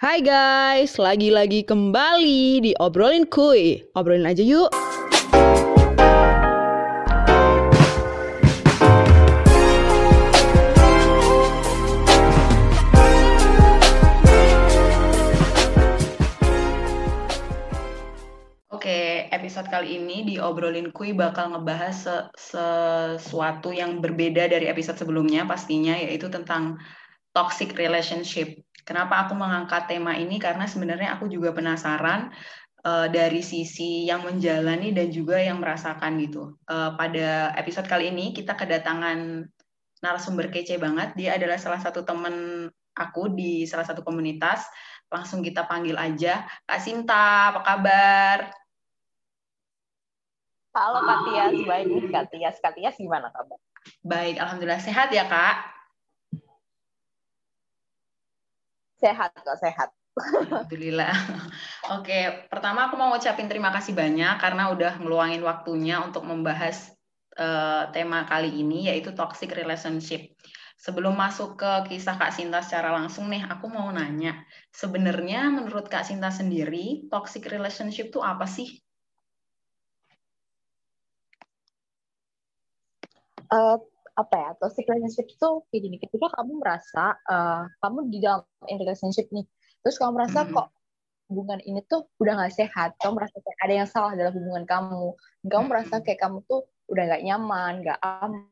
Hai guys, lagi-lagi kembali di Obrolin Kuy. Obrolin aja yuk. Oke, episode kali ini di Obrolin Kuy bakal ngebahas se sesuatu yang berbeda dari episode sebelumnya pastinya, yaitu tentang toxic relationship. Kenapa aku mengangkat tema ini? Karena sebenarnya aku juga penasaran uh, dari sisi yang menjalani dan juga yang merasakan gitu. Uh, pada episode kali ini kita kedatangan narasumber kece banget. Dia adalah salah satu teman aku di salah satu komunitas. Langsung kita panggil aja. Kak Sinta, apa kabar? Halo Kak Tias, baik Kak Tias. Kak Tias gimana kabar? Baik, Alhamdulillah sehat ya Kak. Sehat kok, sehat. Alhamdulillah. Oke, pertama aku mau ucapin terima kasih banyak karena udah ngeluangin waktunya untuk membahas uh, tema kali ini yaitu toxic relationship. Sebelum masuk ke kisah Kak Sinta secara langsung nih, aku mau nanya, sebenarnya menurut Kak Sinta sendiri, toxic relationship itu apa sih? uh, apa ya toxic relationship itu kayak gini ketika kamu merasa uh, kamu di dalam relationship nih terus kamu merasa mm-hmm. kok hubungan ini tuh udah gak sehat kamu merasa kayak ada yang salah dalam hubungan kamu kamu mm-hmm. merasa kayak kamu tuh udah gak nyaman gak aman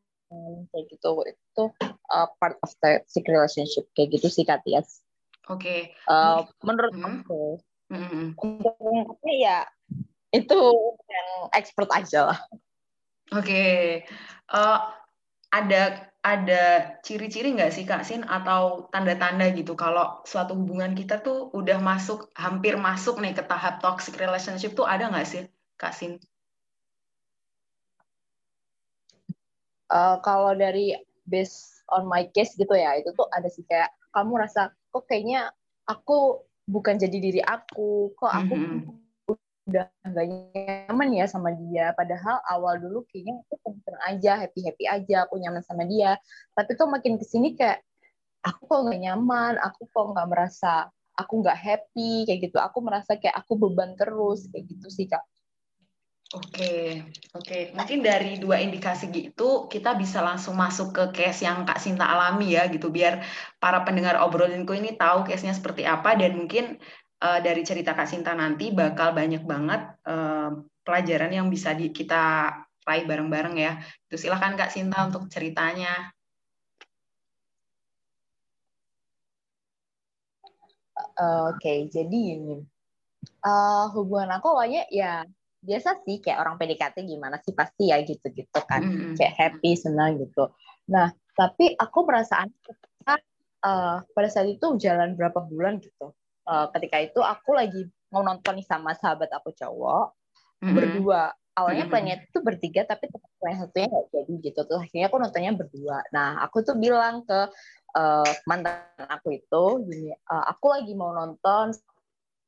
kayak gitu itu uh, part of the toxic relationship kayak gitu sih Katias oke okay. uh, menurut mm-hmm. aku mm-hmm. untuk ya itu yang expert aja lah oke okay uh, ada ada ciri-ciri nggak sih Kak Sin? Atau tanda-tanda gitu kalau suatu hubungan kita tuh udah masuk hampir masuk nih ke tahap toxic relationship tuh ada nggak sih Kak Sin? Uh, kalau dari based on my case gitu ya itu tuh ada sih. Kayak kamu rasa kok kayaknya aku bukan jadi diri aku kok aku mm -hmm udah gak nyaman ya sama dia. Padahal awal dulu kayaknya aku seneng aja happy happy aja aku nyaman sama dia. Tapi kok makin ke sini kayak aku kok nggak nyaman aku kok nggak merasa aku nggak happy kayak gitu. Aku merasa kayak aku beban terus kayak gitu sih kak. Oke, oke. Mungkin dari dua indikasi gitu kita bisa langsung masuk ke case yang Kak Sinta alami ya gitu. Biar para pendengar obrolinku ini tahu case-nya seperti apa dan mungkin uh, dari cerita Kak Sinta nanti bakal banyak banget uh, pelajaran yang bisa di, kita raih bareng-bareng ya. Itu silahkan Kak Sinta untuk ceritanya. Oke, okay, jadi ini uh, hubungan aku awalnya ya biasa sih kayak orang PDKT gimana sih pasti ya gitu-gitu kan, mm -hmm. kayak happy senang gitu. Nah, tapi aku perasaan uh, pada saat itu jalan berapa bulan gitu, uh, ketika itu aku lagi mau nonton nih sama sahabat aku cowok mm-hmm. berdua. Awalnya mm-hmm. plannya itu bertiga tapi plan satunya nggak jadi gitu. Terus akhirnya aku nontonnya berdua. Nah aku tuh bilang ke uh, mantan aku itu gini uh, aku lagi mau nonton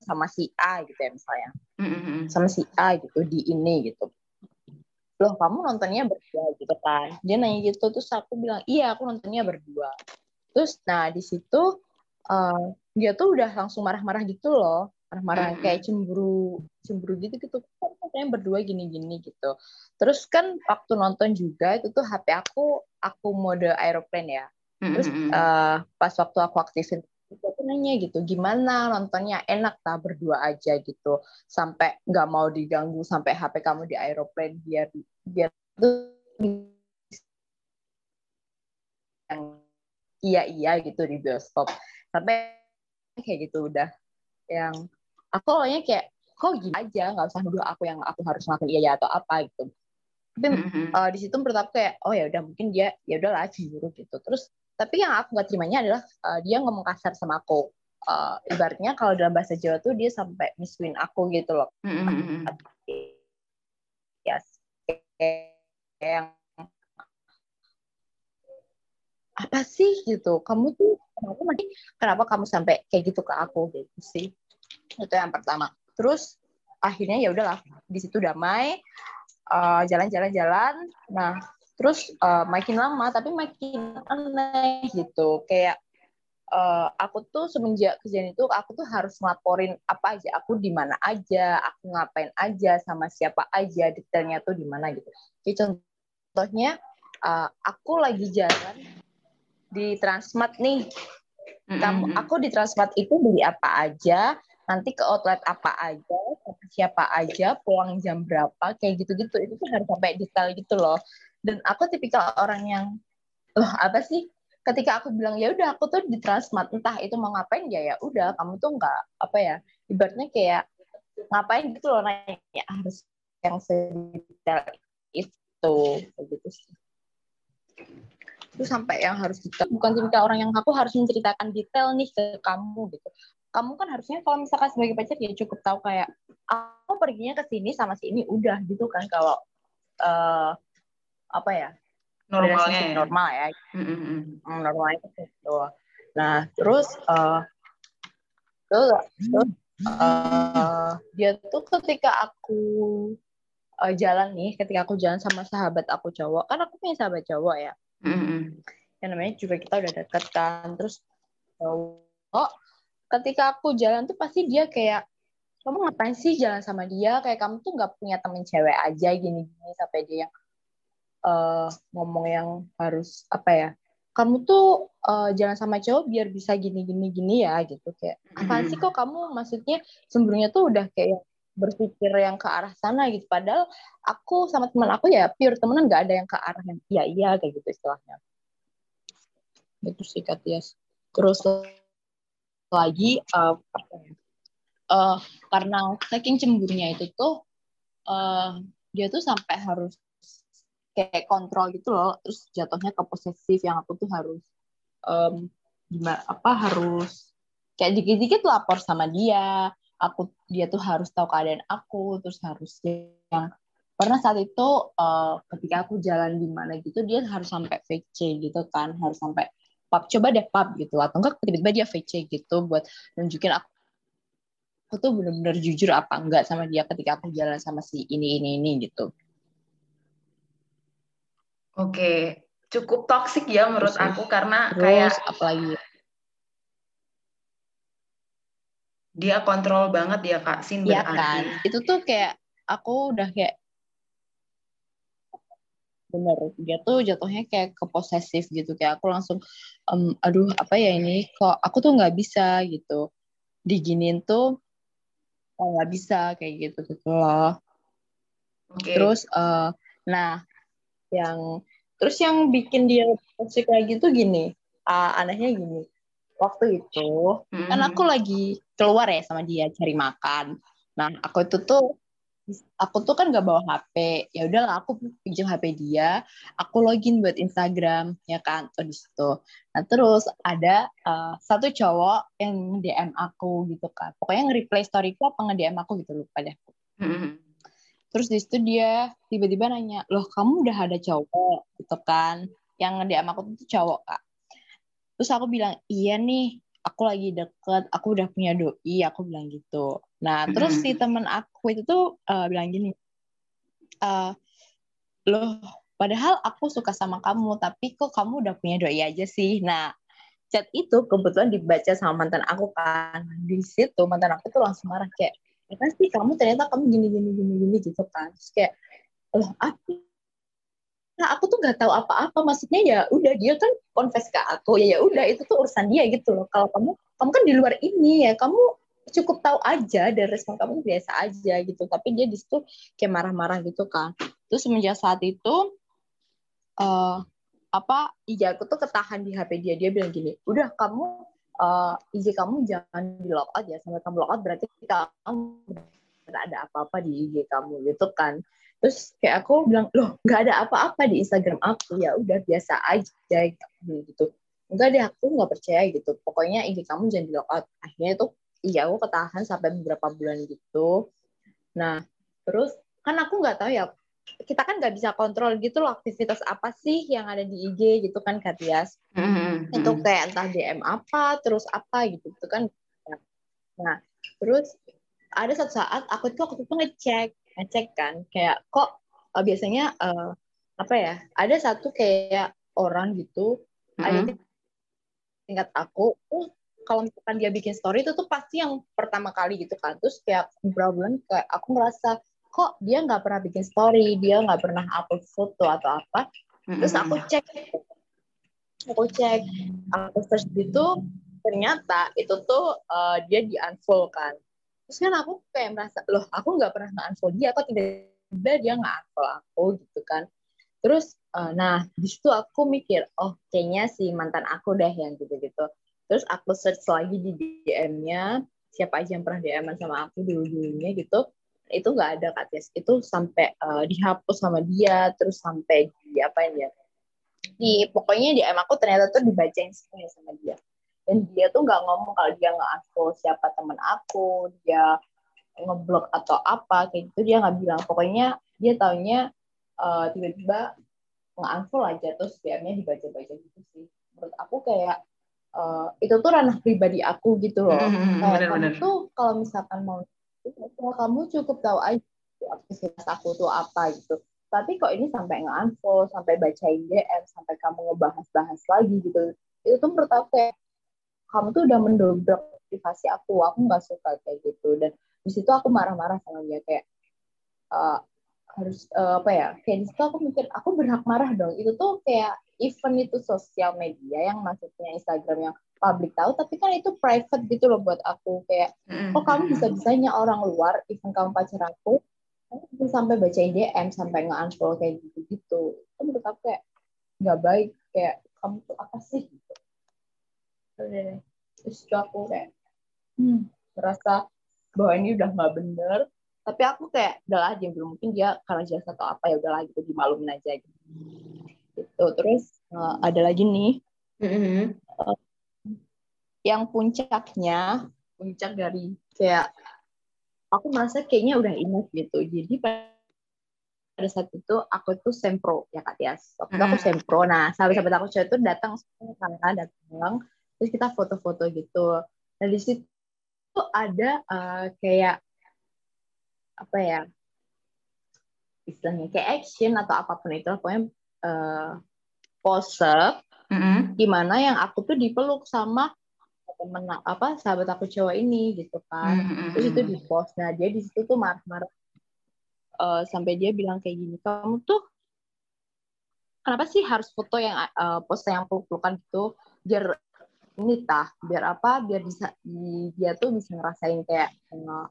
sama si A gitu ya misalnya. Mm-hmm. sama si A gitu di ini gitu. Loh kamu nontonnya berdua? gitu kan. Dia nanya gitu terus aku bilang iya aku nontonnya berdua. Terus nah di situ uh, dia tuh udah langsung marah-marah gitu loh. Marah-marah kayak cemburu cemburu gitu gitu. Katanya berdua gini-gini gitu. Terus kan waktu nonton juga itu tuh HP aku aku mode aeroplane ya. Terus uh, pas waktu aku aktifin aku nanya gitu gimana? Nontonnya enak tak berdua aja? gitu. Sampai nggak mau diganggu sampai HP kamu di aeroplane biar biar tuh yang iya iya gitu di bioskop. Sampai kayak gitu udah. Yang aku awalnya kayak kok gini aja? Nggak usah nuduh aku yang aku harus ngelakuin iya ya atau apa gitu. Tapi mm-hmm. uh, di situ menurut aku kayak oh ya udah mungkin dia ya udahlah cemburu gitu. Terus tapi yang aku nggak terimanya adalah uh, dia ngomong kasar sama aku. Uh, ibaratnya kalau dalam bahasa Jawa tuh dia sampai misuin aku gitu loh. Mm-hmm. ya yang apa sih? gitu. Kamu tuh nanti kenapa kamu sampai kayak gitu ke aku gitu sih. Itu yang pertama. Terus akhirnya ya udahlah di situ damai uh, jalan-jalan-jalan. Nah terus uh, makin lama tapi makin aneh gitu. Kayak uh, aku tuh semenjak kejadian itu aku tuh harus ngelaporin apa aja. Aku di mana aja aku ngapain aja sama siapa aja detailnya tuh di mana gitu. Jadi contohnya uh, aku lagi jalan di Transmart nih kamu aku di Transmart itu beli apa aja nanti ke outlet apa aja sama siapa aja pulang jam berapa kayak gitu-gitu. Itu tuh harus sampai detail gitu loh. Dan aku tipikal orang yang loh apa sih? Ketika aku bilang ya udah aku tuh di Transmart entah itu mau ngapain ya ya udah kamu tuh nggak apa ya ibaratnya kayak ngapain gitu loh nanya harus yang sedetail itu. Begitu sih itu sampai yang harus detail. Bukan tipikal orang yang aku harus menceritakan detail nih ke kamu gitu. Kamu kan harusnya kalau misalkan sebagai pacar ya cukup tahu kayak aku perginya ke sini sama si ini udah gitu kan. Kalau uh, apa ya normalnya ya. normal ya. Mm-hmm. normalnya gitu. Nah terus uh, terus, terus uh, dia tuh ketika aku uh, jalan nih ketika aku jalan sama sahabat aku cowok kan aku punya sahabat cowok ya mm-hmm. yang namanya juga kita udah deket kan. Terus cowok ketika aku jalan tuh pasti dia kayak kamu ngapain sih jalan sama dia? Kayak kamu tuh nggak punya temen cewek aja gini-gini sampai dia yang uh, ngomong yang harus apa ya kamu tuh uh, jalan sama cowok biar bisa gini gini ya gitu. Kayak apa sih kok kamu? Maksudnya sembunyinya tuh udah kayak berpikir yang ke arah sana gitu. Padahal aku sama teman aku ya pure temenan nggak ada yang ke arah yang iya iya kayak gitu istilahnya. Itu sih Katias terus lagi uh, uh, karena saking cemburunya itu tuh uh, dia tuh sampai harus kayak kontrol gitu loh. Terus jatuhnya ke posesif yang aku tuh harus um, gimana apa harus kayak dikit-dikit lapor sama dia aku dia tuh harus tahu keadaan aku terus harus yang pernah saat itu uh, ketika aku jalan di mana gitu dia harus sampai VC gitu kan harus sampai pub coba deh pub gitu atau enggak tiba-tiba dia VC gitu buat nunjukin aku aku tuh bener-bener jujur apa enggak sama dia ketika aku jalan sama si ini ini ini gitu. Oke, cukup toksik ya menurut terus, aku karena terus, kayak apalagi dia kontrol banget ya kak, sin Iya kan, itu tuh kayak aku udah kayak bener dia tuh jatuhnya kayak ke posesif gitu. Kayak aku langsung um, aduh apa ya ini? Kok aku tuh nggak bisa gitu. Diginin tuh oh, nggak bisa kayak gitu gitu loh. Okay. terus uh, nah yang terus yang bikin dia toxic lagi gitu gini. Uh, anehnya gini. Waktu itu mm-hmm. kan aku lagi keluar ya sama dia cari makan. Nah aku itu tuh aku tuh kan gak bawa HP ya udahlah aku pinjam HP dia aku login buat Instagram ya kan? Tuh di situ. Nah terus ada uh, satu cowok yang DM aku gitu kan. Pokoknya nge-replay storyku apa nge-DM aku gitu lupa deh. Mm-hmm. terus di situ dia tiba-tiba nanya loh kamu udah ada cowok? Gitu kan. Yang nge-DM aku tuh cowok kak. Terus aku bilang iya nih aku lagi deket, aku udah punya doi, aku bilang gitu. Nah, terus si temen aku itu tuh uh, bilang gini, uh, loh, padahal aku suka sama kamu, tapi kok kamu udah punya doi aja sih. Nah, chat itu kebetulan dibaca sama mantan aku kan. Di situ mantan aku tuh langsung marah kayak, ya kan sih kamu ternyata kamu gini gini gini gini gitu kan. Terus kayak, loh apa nah aku tuh nggak tahu apa-apa. Maksudnya ya udah dia kan confess ke aku. Ya ya udah itu tuh urusan dia gitu loh. Kalau kamu kamu kan di luar ini ya. Kamu cukup tahu aja dan respon kamu biasa aja gitu. Tapi dia di situ kayak marah-marah gitu kan. Terus semenjak saat itu uh, apa IG aku tuh ketahan di HP dia. Dia bilang gini udah kamu uh, IG kamu jangan di logout ya. Sampai kamu logout berarti kamu ada apa-apa di IG kamu gitu kan terus kayak aku bilang loh nggak ada apa-apa di Instagram aku ya udah biasa aja gitu. Enggak deh aku nggak percaya gitu. Pokoknya IG kamu jangan di out akhirnya tuh iya aku ketahan sampai beberapa bulan gitu. Nah terus kan aku nggak tahu ya kita kan nggak bisa kontrol gitu loh aktivitas apa sih yang ada di IG gitu kan Katias mm-hmm. itu kayak entah DM apa terus apa gitu itu kan. Nah terus ada satu saat aku tuh aku tuh ngecek ngecek kan. Kayak kok uh, biasanya uh, apa ya ada satu kayak orang gitu mm -hmm. ada ingat aku oh, kalau misalkan dia bikin story itu tuh pasti yang pertama kali gitu kan. Terus kayak beberapa bulan kayak aku ngerasa kok dia nggak pernah bikin story dia nggak pernah upload foto atau apa. Terus aku cek aku cek aku search gitu ternyata itu tuh uh, dia di unfollow kan terus kan aku kayak merasa loh aku nggak pernah nge-unfollow dia kok tiba-tiba dia nggak unfollow aku gitu kan. Terus uh, nah di situ aku mikir oh kayaknya si mantan aku deh yang gitu-gitu. Terus aku search lagi di DM-nya siapa aja yang pernah dm sama aku dulu-dulunya gitu itu nggak ada kak itu sampai uh, dihapus sama dia terus sampai di apa ya di pokoknya DM aku ternyata tuh dibacain semuanya sama dia dan dia tuh nggak ngomong kalau dia nggak unfollow siapa teman aku dia ngeblok atau apa kayak gitu dia nggak bilang. Pokoknya dia taunya uh, tiba-tiba nge-unfollow aja terus DM-nya dibaca-baca gitu sih. Menurut aku kayak uh, itu tuh ranah pribadi aku gitu loh. Mm kayak bener, kamu bener. tuh kalau misalkan mau kalau kamu cukup tahu aja aktivitas aku tuh apa gitu. Tapi kok ini sampai nge-unfollow sampai bacain DM sampai kamu ngebahas-bahas lagi gitu. Itu tuh menurut aku kayak kamu tuh udah mendobrak privasi aku aku nggak suka kayak gitu. Dan di situ aku marah-marah sama dia kayak uh, harus uh, apa ya kayak di situ aku mikir aku berhak marah dong. Itu tuh kayak event itu sosial media yang maksudnya Instagram yang publik tahu tapi kan itu private gitu loh buat aku. Kayak mm-hmm. oh kamu bisa bisanya orang luar even kamu pacar aku kamu sampai bacain DM sampai nge-unfollow kayak gitu gitu itu menurut aku kayak nggak baik kayak kamu tuh apa sih? gitu terus itu aku kayak hmm, merasa bahwa ini udah nggak bener. Tapi aku kayak udahlah dia belum mungkin dia karena jasa atau apa ya udahlah gitu dimalumin aja gitu, gitu. terus uh, ada lagi nih. Mm-hmm. uh, yang puncaknya puncak dari kayak aku merasa kayaknya udah ingat gitu. Jadi pada saat itu aku tuh sempro ya kak Tias. Waktu itu aku sempro. Nah sahabat-sahabat aku cewek itu datang semua datang terus kita foto-foto gitu. Nah di situ ada uh, kayak apa ya istilahnya kayak action atau apa pun itu pokoknya uh, pose mm -hmm. gimana yang aku tuh dipeluk sama temen apa sahabat aku cowok ini gitu kan. Mm-hmm. terus itu di post nah dia di situ tuh marah-marah uh, sampai dia bilang kayak gini kamu tuh kenapa sih harus foto yang uh, post yang peluk-pelukan gitu? Biar ini tah biar apa biar bisa dia tuh bisa ngerasain kayak uh,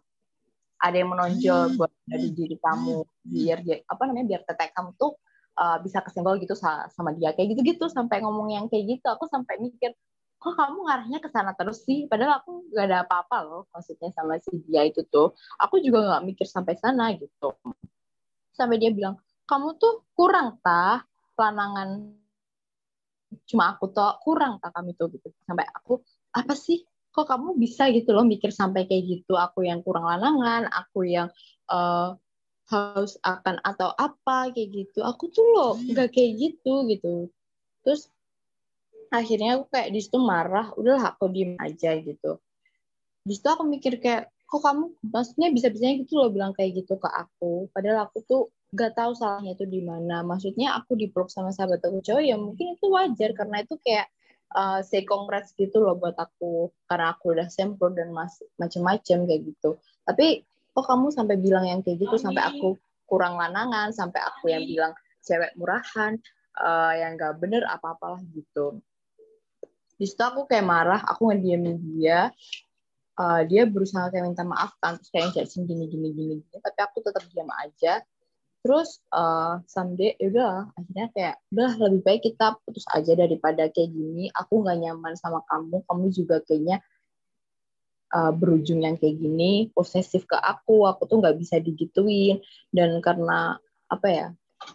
ada yang menonjol hmm. buat dari diri kamu biar dia apa namanya biar tetek kamu tuh uh, bisa kesenggol gitu sama dia. Kayak gitu-gitu sampai ngomong yang kayak gitu aku sampai mikir kok kamu ngarahnya ke sana terus sih? Padahal aku gak ada apa-apa loh maksudnya sama si dia itu tuh. Aku juga nggak mikir sampai sana gitu. Sampai dia bilang kamu tuh kurang tah lanangan cuma aku tuh kurang tak kami tuh gitu. Sampai aku apa sih? Kok kamu bisa gitu loh mikir sampai kayak gitu? Aku yang kurang lanangan aku yang uh, haus akan atau apa kayak gitu. Aku tuh loh nggak kayak gitu gitu. Terus akhirnya aku kayak di situ marah udahlah aku diem aja gitu. Di situ aku mikir kayak kok kamu maksudnya bisa-bisanya gitu loh bilang kayak gitu ke aku? Padahal aku tuh gak tahu salahnya itu di mana. Maksudnya aku dipeluk sama sahabat aku cowok ya mungkin itu wajar. Karena itu kayak uh, say congrats gitu loh buat aku. Karena aku udah sempro dan mas macem-macem kayak gitu. Tapi kok kamu sampai bilang yang kayak gitu? Sampai aku kurang lanangan. Sampai aku yang bilang cewek murahan uh, yang gak bener apa-apalah gitu. Di situ aku kayak marah. Aku ngediemin dia. Uh, dia berusaha kayak minta maaf kan. Terus kayak jelasin gini gini gini gini. Tapi aku tetap diam aja terus uh, someday ya udah akhirnya kayak udah lebih baik kita putus aja daripada kayak gini. Aku nggak nyaman sama kamu. Kamu juga kayaknya uh, berujung yang kayak gini. Posesif ke aku. Aku tuh nggak bisa digituin. Dan karena apa ya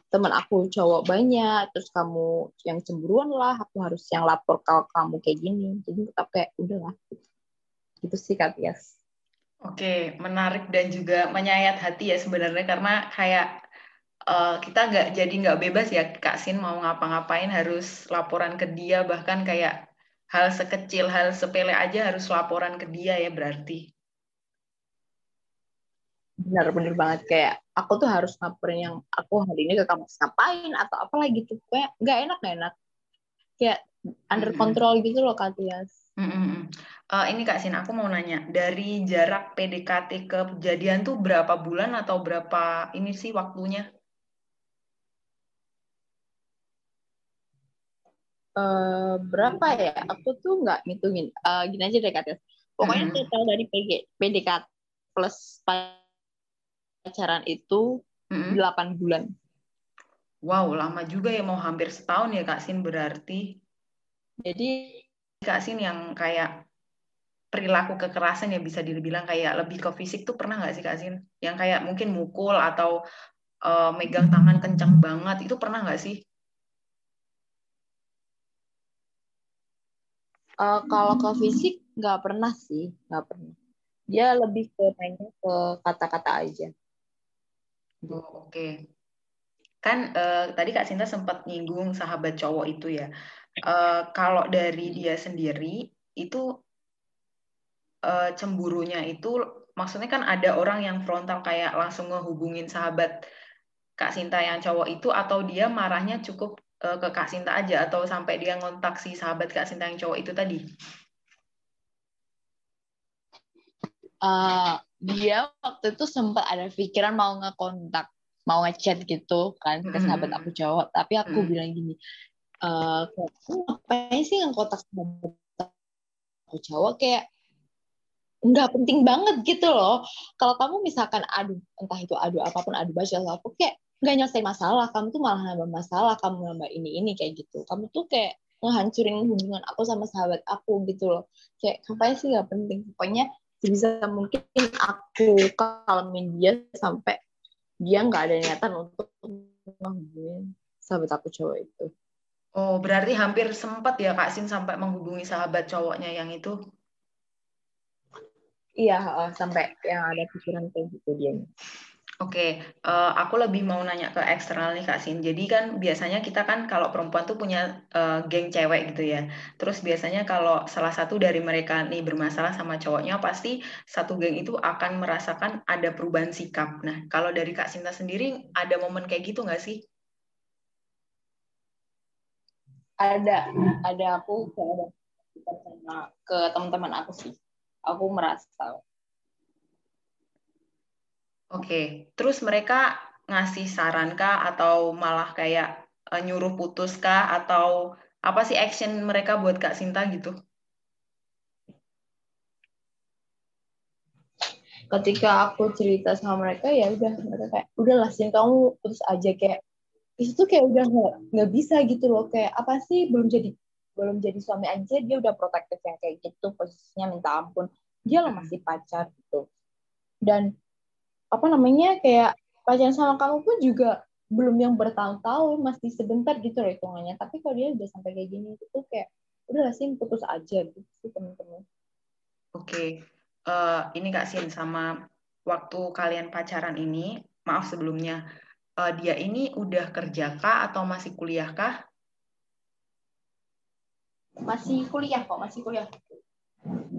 teman aku cowok banyak terus kamu yang cemburuan lah aku harus yang lapor kalau kamu kayak gini. Jadi tetap kayak udahlah. Gitu sih Kak Tias. Oke, menarik dan juga menyayat hati ya sebenarnya. Karena kayak uh, kita nggak jadi nggak bebas ya Kak Sin mau ngapa-ngapain harus laporan ke dia bahkan kayak hal sekecil hal sepele aja harus laporan ke dia ya berarti benar-benar banget kayak aku tuh harus ngapain yang aku hari ini ke kamu ngapain atau apa lagi tuh kayak nggak enak nggak enak kayak under control gitu loh Kak Tias. Mm -hmm. uh, ini Kak Sin, aku mau nanya, dari jarak PDKT ke kejadian tuh berapa bulan atau berapa ini sih waktunya? Uh, berapa ya? Aku tuh nggak ngitungin. Uh, gini aja deh Kak Tias. Pokoknya mm -hmm. total dari PG, PDKT plus pacaran itu mm -hmm. 8 bulan. Wow, lama juga ya mau hampir setahun ya Kak Sin berarti. Jadi Kak Sin yang kayak perilaku kekerasan yang bisa dibilang kayak lebih ke fisik tuh pernah nggak sih Kak Sin? Yang kayak mungkin mukul atau uh, megang tangan kencang banget itu pernah nggak sih? Uh, kalau ke fisik nggak pernah sih, nggak pernah. Dia lebih ke mainnya ke kata-kata aja. Oh, Oke. Okay kan uh, tadi Kak Sinta sempat nyinggung sahabat cowok itu ya. Uh, kalau dari dia sendiri itu uh, cemburunya itu maksudnya kan ada orang yang frontal kayak langsung ngehubungin sahabat Kak Sinta yang cowok itu atau dia marahnya cukup uh, ke Kak Sinta aja atau sampai dia ngontak si sahabat Kak Sinta yang cowok itu tadi? Uh, dia waktu itu sempat ada pikiran mau ngekontak mau ngechat gitu kan ke sahabat aku cowok tapi aku mm. bilang gini eh ngapain sih ngkotak sahabat aku cowok kayak nggak penting banget gitu loh kalau kamu misalkan adu entah itu adu apa pun adu baca aku kayak nggak nyelesain masalah kamu tuh malah nambah masalah kamu nambah ini ini kayak gitu kamu tuh kayak ngehancurin hubungan aku sama sahabat aku gitu loh kayak ngapain sih nggak penting pokoknya sebisa mungkin aku kalamin dia sampai dia nggak ada niatan untuk menghubungi sahabat aku cowok itu. Oh, berarti hampir sempat ya Kak Sin sampai menghubungi sahabat cowoknya yang itu? Iya, sampai yang ada pikiran kayak gitu dia. Oke, uh, aku lebih mau nanya ke eksternal nih Kak Sin. Jadi kan biasanya kita kan kalau perempuan tuh punya uh, geng cewek gitu ya. Terus biasanya kalau salah satu dari mereka nih bermasalah sama cowoknya, pasti satu geng itu akan merasakan ada perubahan sikap. Nah, kalau dari Kak Sinta sendiri ada momen kayak gitu nggak sih? Ada, ada aku ke teman-teman aku sih. Aku merasa Oke, terus mereka ngasih saran kah? Atau malah kayak uh, nyuruh putus kah? Atau apa sih action mereka buat Kak Sinta gitu? Ketika aku cerita sama mereka ya udah mereka kayak udah lah sih kamu putus aja. Kayak itu tuh kayak udah nggak bisa gitu loh. Kayak apa sih? Belum jadi belum jadi suami aja. Dia udah protektif yang kayak gitu posisinya minta ampun. Dia lo masih pacar gitu. Dan apa namanya kayak pacaran sama kamu pun juga belum yang bertahun-tahun masih sebentar gitu loh hitungannya. Tapi kalau dia udah sampai kayak gini itu kayak udah sih putus aja gitu sih temen-temen. Oke. Okay. uh, eh, ini kak Sin sama waktu kalian pacaran ini maaf sebelumnya uh, dia ini udah kerja kah atau masih kuliah kah? Masih kuliah kok masih kuliah.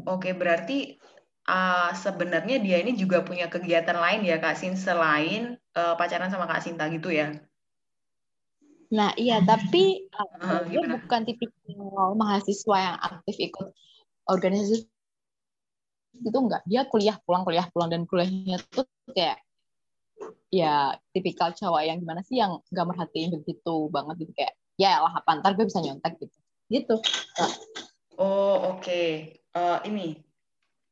Oke okay, berarti uh, sebenarnya dia ini juga punya kegiatan lain ya Kak Sin selain uh, pacaran sama Kak Sinta gitu ya. Nah iya tapi uh, dia gimana? bukan tipikal mahasiswa yang aktif ikut organisasi itu enggak dia kuliah pulang kuliah pulang dan kuliahnya tuh kayak ya tipikal cowok yang gimana sih yang nggak merhatiin begitu banget gitu kayak ya lah apa ntar gue bisa nyontek gitu gitu oh oke okay. uh, ini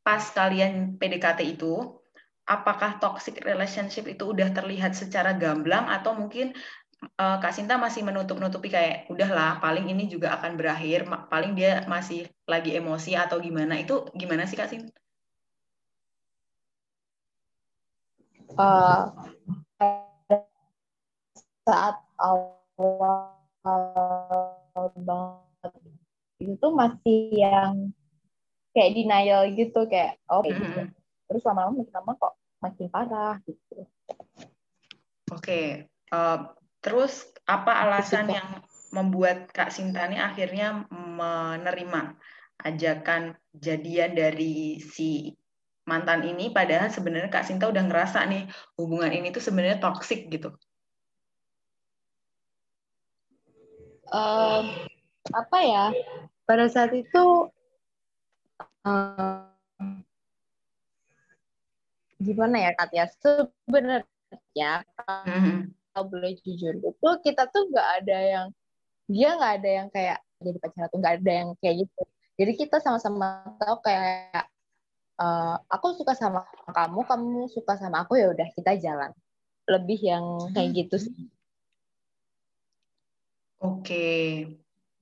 pas kalian PDKT itu, apakah toxic relationship itu udah terlihat secara gamblang atau mungkin uh, Kak Sinta masih menutup-nutupi kayak udahlah paling ini juga akan berakhir, paling dia masih lagi emosi atau gimana? Itu gimana sih Kak Sinta? Uh, saat awal banget itu masih yang kayak denial gitu kayak oh kayak gitu terus lama-lama makin lama kok makin parah gitu oke okay. uh, eh, terus apa alasan yang membuat Kak Sintani akhirnya menerima ajakan jadian dari si mantan ini padahal sebenarnya Kak Sinta udah ngerasa nih hubungan ini tuh sebenarnya toksik gitu. Um, apa ya pada saat itu uh, gimana ya Katya sebenarnya mm-hmm. kalau boleh jujur itu kita tuh nggak ada yang dia nggak ada yang kayak jadi pacar tuh nggak ada yang kayak gitu. Jadi kita sama-sama tahu kayak uh, aku suka sama kamu kamu suka sama aku ya udah kita jalan. Lebih yang kayak gitu sih. Oke.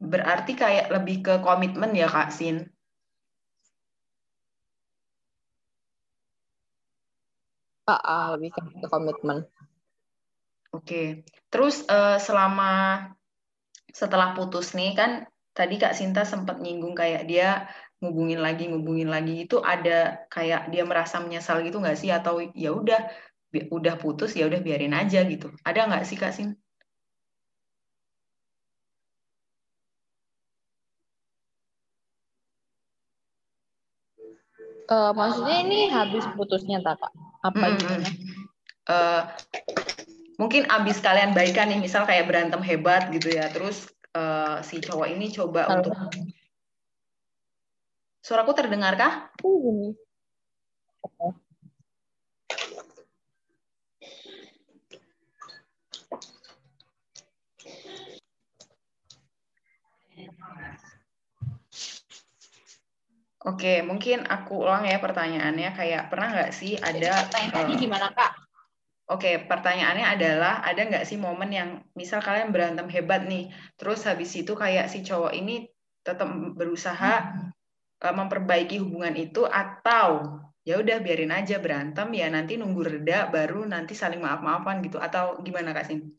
Berarti kayak lebih ke komitmen ya kak Sin uh, lebih ke komitmen. Oke, terus uh, selama setelah putus nih kan tadi Kak Sinta sempat nyinggung kayak dia ngubungin lagi ngubungin lagi itu ada kayak dia merasa menyesal gitu nggak sih atau ya udah udah putus ya udah biarin aja gitu ada nggak sih Kak Sin? Uh, maksudnya ini habis putusnya tak kak? Apa mm -hmm. Uh, mungkin abis kalian baikan nih misal kayak berantem hebat gitu ya terus uh, si cowok ini coba Halo. untuk suaraku terdengar kah? Uh, Oke, mungkin aku ulang ya pertanyaannya. Kayak pernah nggak sih ada? Pertanyaannya uh, gimana kak? Oke, pertanyaannya adalah ada nggak sih momen yang misal kalian berantem hebat nih, terus habis itu kayak si cowok ini tetap berusaha uh, memperbaiki hubungan itu atau ya udah biarin aja berantem ya nanti nunggu reda baru nanti saling maaf-maafan gitu atau gimana kak Sin?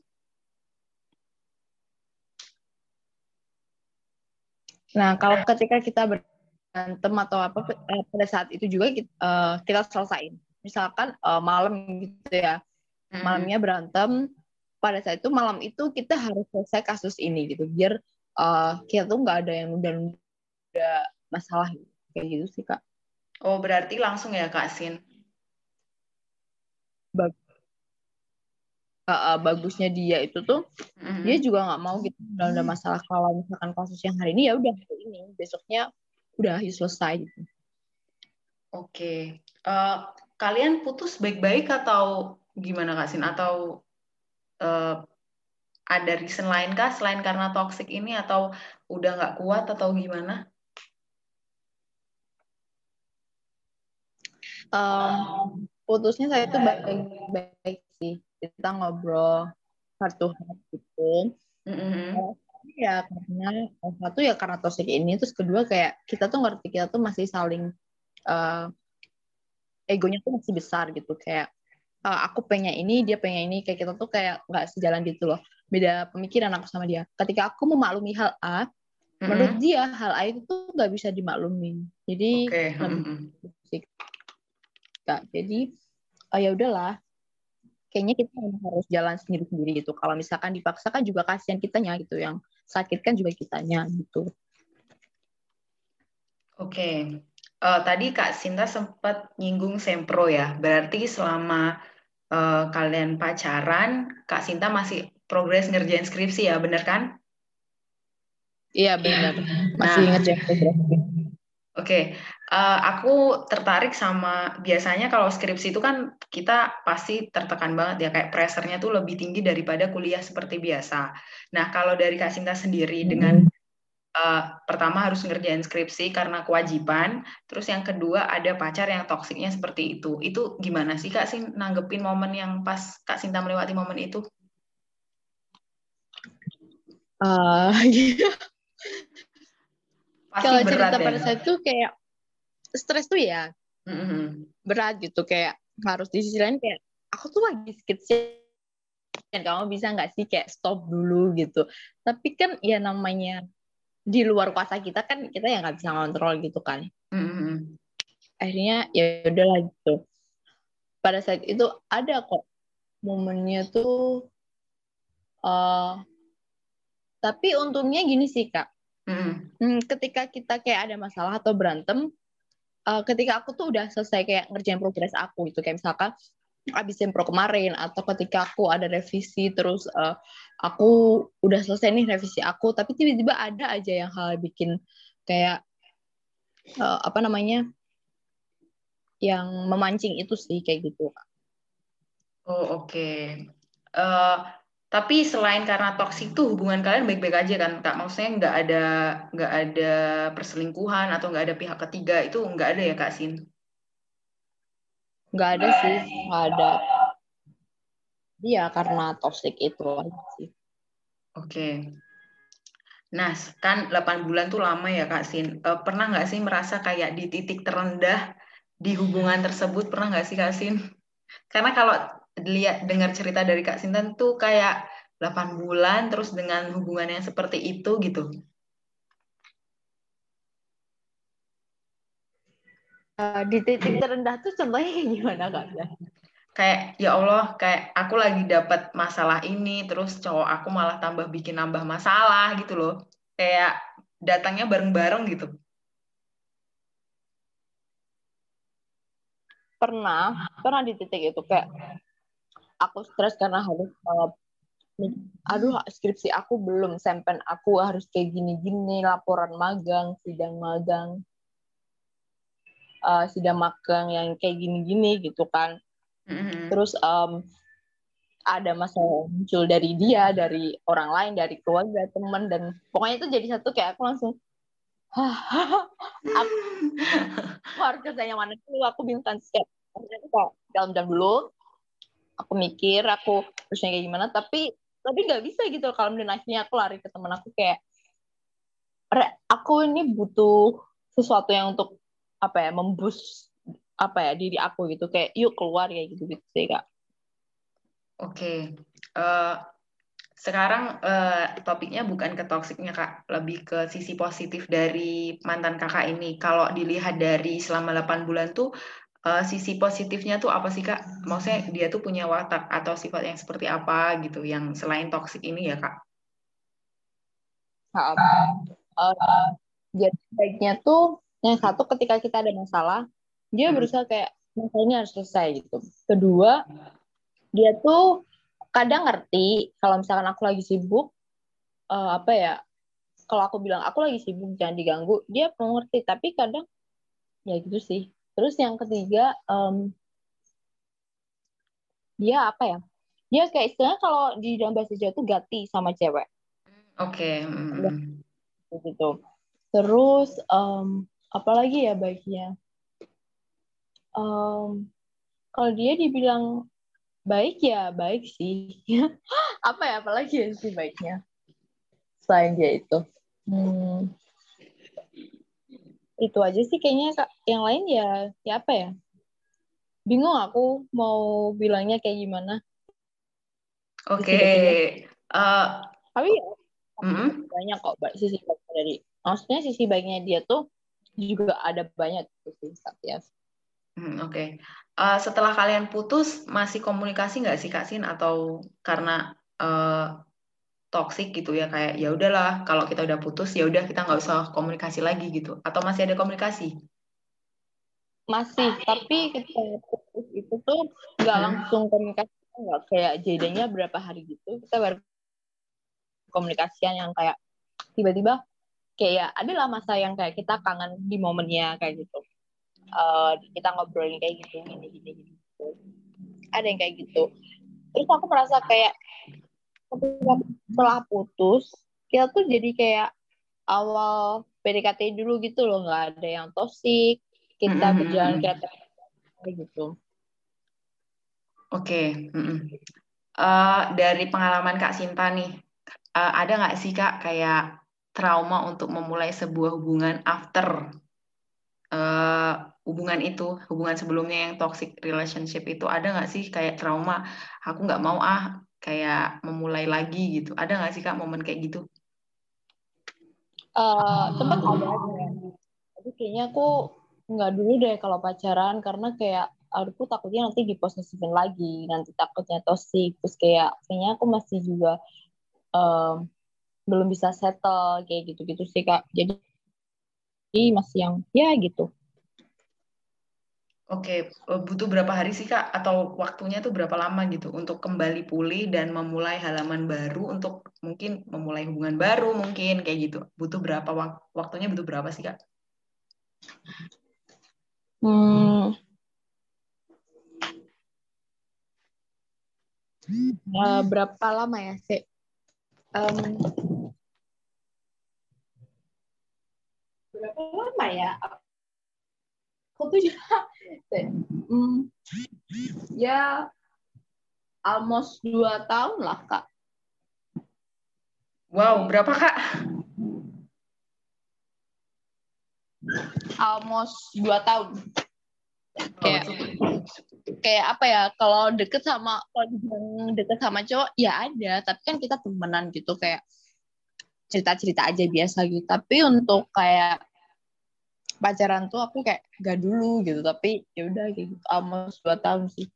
Nah, kalau ketika kita ber berantem atau apa eh, pada saat itu juga kita, uh, kita selesaiin. Misalkan uh, malam gitu ya, hmm. malamnya berantem. Pada saat itu malam itu kita harus selesai kasus ini gitu, biar uh, kita tuh nggak ada yang nunda-nunda masalah gitu. kayak gitu sih kak. Oh berarti langsung ya kak Sin? Bag uh, bagusnya dia itu tuh mm-hmm. dia juga nggak mau gitu nunda masalah kalau misalkan kasus yang hari ini ya udah ini besoknya udah selesai gitu. Oke, uh, kalian putus baik-baik atau gimana kak Sin? Atau uh, ada reason lain kah selain karena toxic ini atau udah nggak kuat atau gimana? Um, putusnya saya itu baik-baik sih. Kita ngobrol satu hari gitu. Mm -hmm ya karena satu ya karena toxic ini terus kedua kayak kita tuh ngerti kita tuh masih saling uh, egonya tuh masih besar gitu kayak uh, aku pengen ini dia pengen ini kayak kita tuh kayak nggak sejalan gitu loh beda pemikiran aku sama dia ketika aku memaklumi hal A mm-hmm. menurut dia hal A itu tuh nggak bisa dimaklumi jadi okay. mm-hmm. jadi oh ya udahlah kayaknya kita harus jalan sendiri-sendiri gitu. Kalau misalkan dipaksakan juga kasihan kitanya gitu, yang sakit kan juga kitanya gitu. Oke, okay. uh, eh, tadi Kak Sinta sempat nyinggung sempro ya. Berarti selama uh, kalian pacaran, Kak Sinta masih progres ngerjain skripsi ya, bener kan? Iya benar, masih nah, ngerjain skripsi. Oke, okay. Uh, eh, aku tertarik sama biasanya kalau skripsi itu kan kita pasti tertekan banget ya kayak pressernya tuh lebih tinggi daripada kuliah seperti biasa. Nah kalau dari Kak Sinta sendiri hmm. dengan uh, pertama harus ngerjain skripsi karena kewajiban, terus yang kedua ada pacar yang toksiknya seperti itu. Itu gimana sih Kak Sin nanggepin momen yang pas Kak Sinta melewati momen itu? Uh, kalau cerita ya. pada saat itu kayak stres tuh ya mm-hmm. berat gitu kayak harus di sisi lain kayak aku tuh lagi skripsi dan kamu bisa nggak sih kayak stop dulu gitu? Tapi kan ya namanya di luar kuasa kita kan kita yang nggak bisa ngontrol gitu kan. Mm-hmm. akhirnya ya udahlah gitu. Pada saat itu ada kok momennya tuh uh, tapi untungnya gini sih kak. Hmm, ketika kita kayak ada masalah atau berantem, uh, ketika aku tuh udah selesai kayak ngerjain progres aku itu kayak misalkan abis sempro kemarin atau ketika aku ada revisi terus uh, aku udah selesai nih revisi aku tapi tiba-tiba ada aja yang hal bikin kayak uh, apa namanya yang memancing itu sih kayak gitu Oh oke. Okay. Uh, tapi selain karena toksik tuh hubungan kalian baik-baik aja kan kak? Maksudnya nggak ada nggak ada perselingkuhan atau nggak ada pihak ketiga itu nggak ada ya kak Sin? Nggak ada sih, nggak ada. Iya karena toxic itu aja sih. Oke. Okay. Nah, kan 8 bulan tuh lama ya Kak Sin. Uh, pernah nggak sih merasa kayak di titik terendah di hubungan tersebut? Pernah nggak sih Kak Sin? Karena kalau lihat dengar cerita dari Kak Sintan tuh kayak 8 bulan terus dengan hubungan yang seperti itu gitu. Uh, di titik terendah tuh contohnya gimana Kak? kayak ya Allah kayak aku lagi dapat masalah ini terus cowok aku malah tambah bikin nambah masalah gitu loh kayak datangnya bareng-bareng gitu pernah pernah di titik itu kayak aku stres karena harus uh, aduh skripsi aku belum sempen aku harus kayak gini-gini laporan magang sidang magang uh, sidang magang yang kayak gini-gini gitu kan. Hmm Terus um, ada masalah muncul dari dia, dari orang lain, dari keluarga, teman dan pokoknya itu jadi satu kayak aku langsung aku, harus ke sana mana dulu aku bingung kan kayak dalam-dalam dulu aku mikir aku terusnya kayak gimana tapi tapi nggak bisa gitu kalau dan akhirnya aku lari ke teman aku kayak aku ini butuh sesuatu yang untuk apa ya membus apa ya diri aku gitu kayak yuk keluar ya gitu gitu sih kak. Oke, eh, sekarang uh, topiknya bukan ke toksiknya kak, lebih ke sisi positif dari mantan kakak ini. Kalau dilihat dari selama 8 bulan tuh uh, sisi positifnya tuh apa sih kak? Maksudnya dia tuh punya watak atau sifat yang seperti apa gitu, yang selain toksik ini ya kak? Uh, uh, jadi baiknya tuh yang satu ketika kita ada masalah dia hmm. berusaha kayak masalahnya harus selesai gitu kedua dia tuh kadang ngerti kalau misalkan aku lagi sibuk uh, apa ya kalau aku bilang aku lagi sibuk jangan diganggu dia perlu ngerti tapi kadang ya gitu sih terus yang ketiga um, dia apa ya? Dia kayak istilahnya kalau di dalam bahasa Jawa tuh gati sama cewek. Oke okay. mm. gitu. Terus um, apalagi ya baiknya? Um, kalau dia dibilang baik ya baik sih. Apa ya apalagi ya sih baiknya? Selain dia itu. Hmm, itu aja sih kayaknya yang lain ya ya apa ya bingung aku mau bilangnya kayak gimana oke okay. uh, tapi ya mm -hmm. banyak kok sisi baiknya dari maksudnya sisi baiknya dia tuh juga ada banyak sih ya Hmm, Oke. Okay. Uh, eh, setelah kalian putus, masih komunikasi nggak sih Kak Sin atau karena uh, toksik gitu ya kayak ya udahlah kalau kita udah putus ya udah kita nggak usah komunikasi lagi gitu. Atau masih ada komunikasi? Masih, tapi ketika putus itu tuh nggak hmm. langsung komunikasi nggak kayak jadinya berapa hari gitu kita baru komunikasian yang kayak tiba-tiba kayak adalah masa yang kayak kita kangen di momennya kayak gitu. Uh, kita ngobrolin kayak gitu gini gini gini ada yang kayak gitu. Terus aku merasa kayak setelah putus kita tuh jadi kayak awal PDKT dulu gitu loh nggak ada yang toksik kita mm -hmm. berjalan kayak gitu oke okay. mm -hmm. uh, dari pengalaman Kak Sinta nih uh, ada nggak sih Kak kayak trauma untuk memulai sebuah hubungan after uh, hubungan itu, hubungan sebelumnya yang toxic relationship itu ada nggak sih kayak trauma, aku nggak mau ah kayak memulai lagi gitu. Ada nggak sih kak momen kayak gitu? Uh, sempat ada, tapi kayaknya aku nggak dulu deh kalau pacaran karena kayak aku takutnya nanti diposesifin lagi, nanti takutnya toxic, terus kayak kayaknya aku masih juga um, belum bisa settle kayak gitu-gitu sih kak. Jadi masih yang ya gitu Oke, eh, butuh berapa hari sih Kak? Atau waktunya tuh berapa lama gitu untuk kembali pulih dan memulai halaman baru untuk mungkin memulai hubungan baru mungkin kayak gitu. Butuh berapa waktunya butuh berapa sih Kak? Hmm. Uh, berapa lama ya sih? Um, berapa lama ya? Aku tuh juga hmm, ya almost dua tahun lah kak. Wow, berapa kak? Almost dua tahun. Kayak, kayak apa ya? Kalau deket sama kalau deket sama cowok ya ada, tapi kan kita temenan gitu kayak cerita-cerita aja biasa gitu. Tapi untuk kayak pacaran tuh aku kayak gak dulu gitu. Tapi ya udah kayak gitu almost dua tahun sih.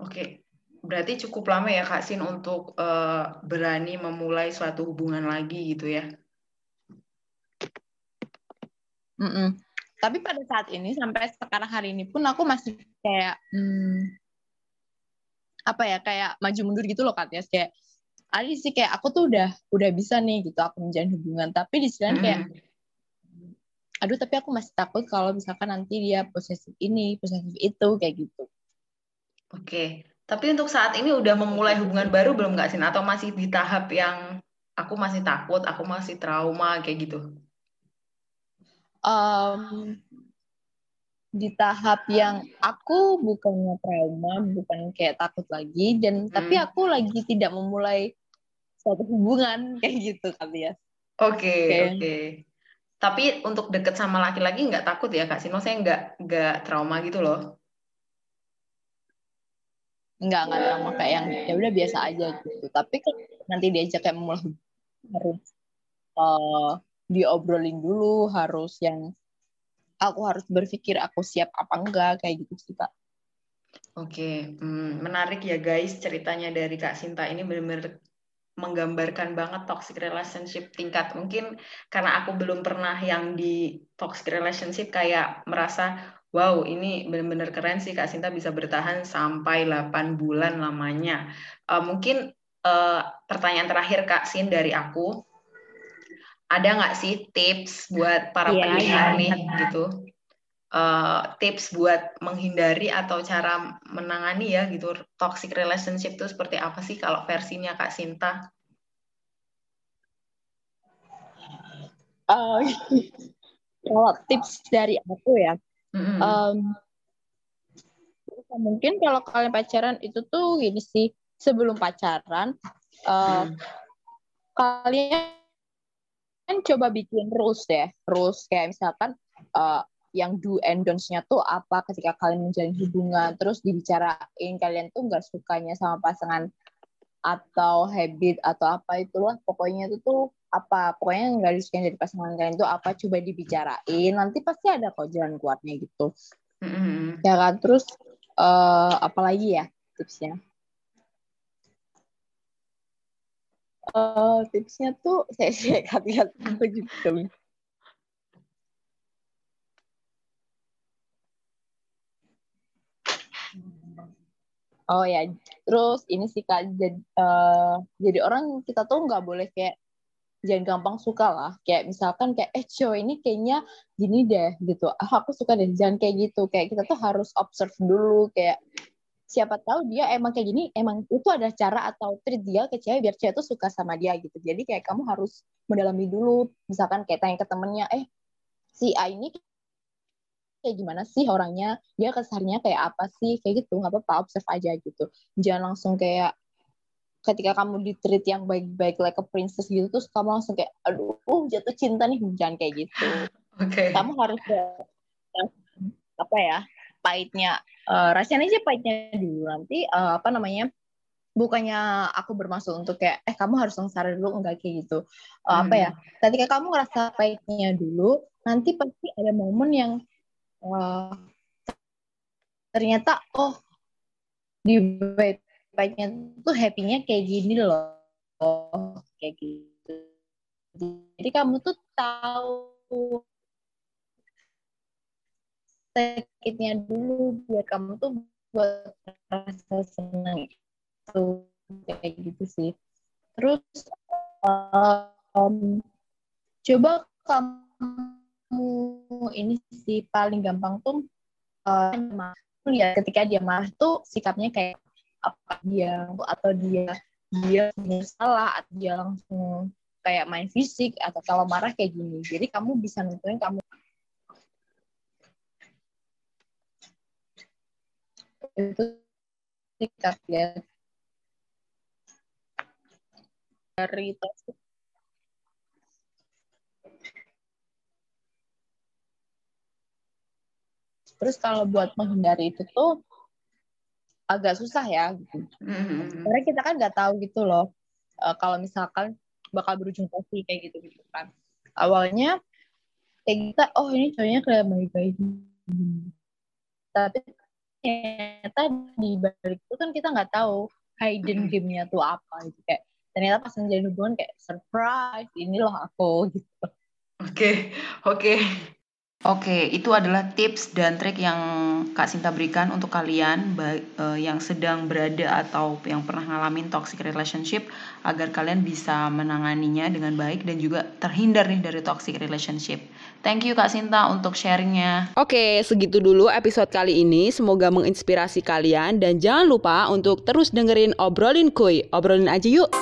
Oke. Berarti cukup lama ya kak Sin untuk uh, berani memulai suatu hubungan lagi gitu ya? Mm -mm. tapi pada saat ini sampai sekarang hari ini pun aku masih kayak hmm, apa ya kayak maju mundur gitu loh katanya kayak ada sih kayak aku tuh udah udah bisa nih gitu aku menjalin hubungan. Tapi di sini kayak aduh tapi aku masih takut kalau misalkan nanti dia posesif ini posesif itu kayak gitu. Oke tapi untuk saat ini udah memulai hubungan baru belum nggak sih atau masih di tahap yang aku masih takut aku masih trauma kayak gitu? Um, di tahap yang aku bukannya trauma bukan kayak takut lagi dan hmm. tapi aku lagi tidak memulai suatu hubungan kayak gitu kali ya. Oke okay, oke. okay. Tapi untuk deket sama laki-laki nggak takut ya Kak Sino? Saya nggak nggak trauma gitu loh. Nggak nggak trauma kayak yang ya udah biasa aja gitu. Tapi nanti diajak kayak mulai harus uh, diobrolin dulu, harus yang aku harus berpikir aku siap apa enggak kayak gitu sih Kak. Oke, hmm, menarik ya guys ceritanya dari Kak Sinta ini benar-benar menggambarkan banget toxic relationship tingkat. Mungkin karena aku belum pernah yang di toxic relationship kayak merasa wow ini benar-benar keren sih Kak Sinta bisa bertahan sampai 8 bulan lamanya. Uh, mungkin uh, pertanyaan terakhir Kak Sin dari aku. Ada nggak sih tips buat para yeah, pendengar yeah. nih gitu uh, tips buat menghindari atau cara menangani ya gitu toxic relationship itu seperti apa sih kalau versinya Kak Sinta? Uh, kalau tips dari aku ya, mm-hmm. um, mungkin kalau kalian pacaran itu tuh gini sih sebelum pacaran uh, mm. kalian coba bikin rules deh, rules kayak misalkan uh, yang do and don'ts-nya tuh apa ketika kalian menjalin hubungan? Terus dibicarain kalian tuh nggak sukanya sama pasangan atau habit atau apa itulah. Pokoknya itu tuh apa? Pokoknya nggak disukain dari pasangan kalian tuh apa? Coba dibicarain. Nanti pasti ada kok jalan keluarnya gitu. Mm-hmm. ya kan? Terus uh, apa lagi ya tipsnya? Uh, tipsnya tuh saya saya lihat aku juga Oh ya, terus ini sih kak, jadi, uh, jadi orang kita tuh nggak boleh kayak jangan gampang suka lah. Kayak misalkan kayak eh cowok ini kayaknya gini deh gitu. Ah, aku suka deh jangan kayak gitu. Kayak kita tuh harus observe dulu kayak siapa tahu dia emang kayak gini, emang itu ada cara atau treat dia ke cewek biar cewek tuh suka sama dia gitu. Jadi kayak kamu harus mendalami dulu. Misalkan kayak tanya ke temennya, eh si A ini kayak gimana sih orangnya? Dia kesarnya kayak apa sih? Kayak gitu nggak apa-apa observe aja gitu. Jangan langsung kayak ketika kamu di treat yang baik-baik like a princess gitu terus kamu langsung kayak aduh uh, jatuh cinta nih. Jangan kayak gitu. Okay. kamu harus apa ya pahitnya uh, rasain aja pahitnya dulu. Nanti uh, apa namanya bukannya aku bermaksud untuk kayak eh kamu harus sengsara dulu. Enggak kayak gitu. Uh, hmm. apa ya ketika kamu ngerasa pahitnya dulu nanti pasti ada momen yang ternyata oh di baik-baiknya tuh happy-nya kayak gini loh. Kayak gitu. Jadi kamu tuh tahu sakitnya dulu biar kamu tuh buat rasa senang. Itu kayak gitu sih. Terus um, coba kamu ini sih paling gampang tuh uh, lihat ketika dia marah tuh sikapnya kayak apa dia atau dia dia salah atau dia langsung kayak main fisik atau kalau marah kayak gini. Jadi kamu bisa nentuin kamu. Itu sikap ya dari toxic Terus kalau buat menghindari itu tuh agak susah ya gitu. Mm-hmm. Karena kita kan nggak tahu gitu loh uh, kalau misalkan bakal berujung pasti kayak gitu gitu kan. Awalnya kayak kita oh ini cowoknya kayak baik-baik. Tapi ternyata di balik itu kan kita nggak tahu hidden game-nya tuh apa gitu kayak ternyata pas menjalin hubungan kayak surprise ini loh aku gitu oke okay, oke okay. Oke, itu adalah tips dan trik yang Kak Sinta berikan untuk kalian uh, yang sedang berada atau yang pernah ngalamin toxic relationship agar kalian bisa menanganinya dengan baik dan juga terhindar nih dari toxic relationship. Thank you Kak Sinta untuk sharingnya. Oke, segitu dulu episode kali ini. Semoga menginspirasi kalian dan jangan lupa untuk terus dengerin obrolin kuy. Obrolin aja yuk.